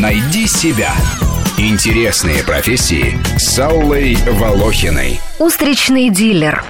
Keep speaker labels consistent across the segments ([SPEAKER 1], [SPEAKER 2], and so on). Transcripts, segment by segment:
[SPEAKER 1] Найди себя. Интересные профессии с Аллой Волохиной.
[SPEAKER 2] Устричный дилер.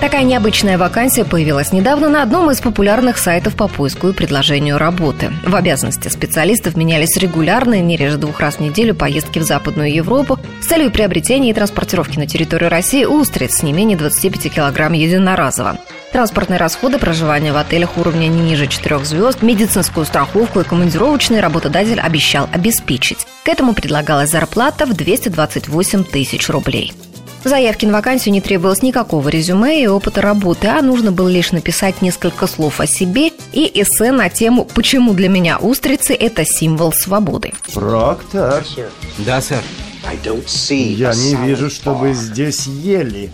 [SPEAKER 2] Такая необычная вакансия появилась недавно на одном из популярных сайтов по поиску и предложению работы. В обязанности специалистов менялись регулярные, не реже двух раз в неделю, поездки в Западную Европу с целью приобретения и транспортировки на территорию России устриц не менее 25 килограмм единоразово. Транспортные расходы, проживание в отелях уровня не ниже 4 звезд, медицинскую страховку и командировочный работодатель обещал обеспечить. К этому предлагалась зарплата в 228 тысяч рублей. Заявки на вакансию не требовалось никакого резюме и опыта работы, а нужно было лишь написать несколько слов о себе и эссе на тему «Почему для меня устрицы – это символ свободы».
[SPEAKER 3] Проктор,
[SPEAKER 4] Да, сэр.
[SPEAKER 3] я не вижу, чтобы здесь ели.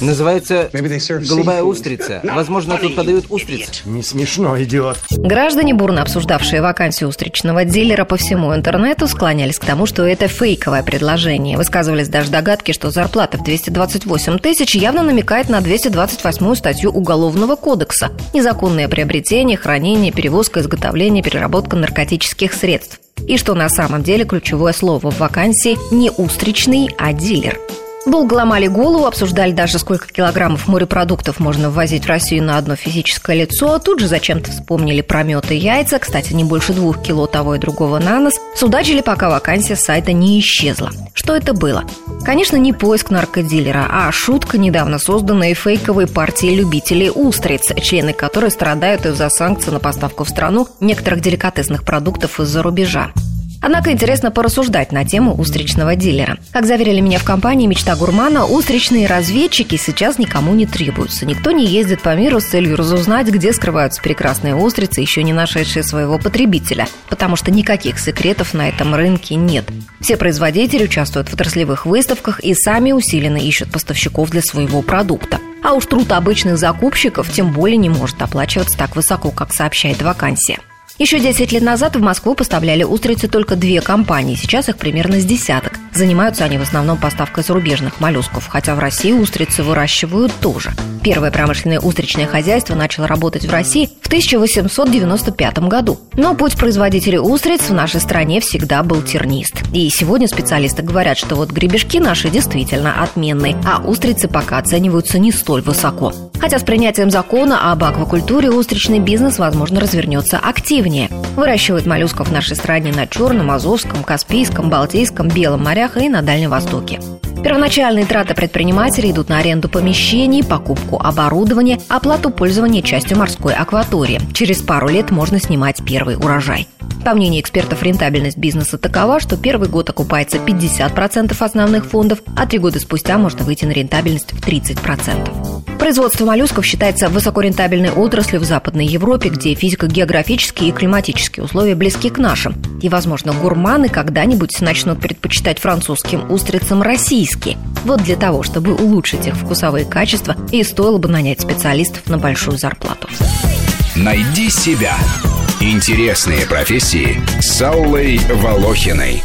[SPEAKER 4] Называется голубая устрица. Возможно, тут подают устриц.
[SPEAKER 3] Не смешно, идиот.
[SPEAKER 2] Граждане, бурно обсуждавшие вакансию устричного дилера по всему интернету, склонялись к тому, что это фейковое предложение. Высказывались даже догадки, что зарплата в 228 тысяч явно намекает на 228 статью Уголовного кодекса. Незаконное приобретение, хранение, перевозка, изготовление, переработка наркотических средств. И что на самом деле ключевое слово в вакансии не устричный, а дилер – Долго ломали голову, обсуждали даже, сколько килограммов морепродуктов можно ввозить в Россию на одно физическое лицо. А тут же зачем-то вспомнили про мед и яйца, кстати, не больше двух кило того и другого на нос. Судачили, пока вакансия с сайта не исчезла. Что это было? Конечно, не поиск наркодилера, а шутка, недавно созданная фейковой партией любителей устриц, члены которой страдают из-за санкций на поставку в страну некоторых деликатесных продуктов из-за рубежа. Однако интересно порассуждать на тему устричного дилера. Как заверили меня в компании «Мечта гурмана», устричные разведчики сейчас никому не требуются. Никто не ездит по миру с целью разузнать, где скрываются прекрасные устрицы, еще не нашедшие своего потребителя. Потому что никаких секретов на этом рынке нет. Все производители участвуют в отраслевых выставках и сами усиленно ищут поставщиков для своего продукта. А уж труд обычных закупщиков тем более не может оплачиваться так высоко, как сообщает вакансия. Еще 10 лет назад в Москву поставляли устрицы только две компании, сейчас их примерно с десяток. Занимаются они в основном поставкой зарубежных моллюсков, хотя в России устрицы выращивают тоже. Первое промышленное устричное хозяйство начало работать в России в 1895 году. Но путь производителей устриц в нашей стране всегда был тернист. И сегодня специалисты говорят, что вот гребешки наши действительно отменные, а устрицы пока оцениваются не столь высоко. Хотя с принятием закона об аквакультуре устричный бизнес, возможно, развернется активнее. Выращивают моллюсков в нашей стране на Черном, Азовском, Каспийском, Балтийском, Белом морях и на Дальнем Востоке. Первоначальные траты предпринимателей идут на аренду помещений, покупку оборудования, оплату пользования частью морской акватории. Через пару лет можно снимать первый урожай. По мнению экспертов, рентабельность бизнеса такова, что первый год окупается 50% основных фондов, а три года спустя можно выйти на рентабельность в 30%. Производство моллюсков считается высокорентабельной отраслью в Западной Европе, где физико-географические и климатические условия близки к нашим. И, возможно, гурманы когда-нибудь начнут предпочитать французским устрицам российские. Вот для того, чтобы улучшить их вкусовые качества, и стоило бы нанять специалистов на большую зарплату.
[SPEAKER 1] Найди себя. Интересные профессии с Аллой Волохиной.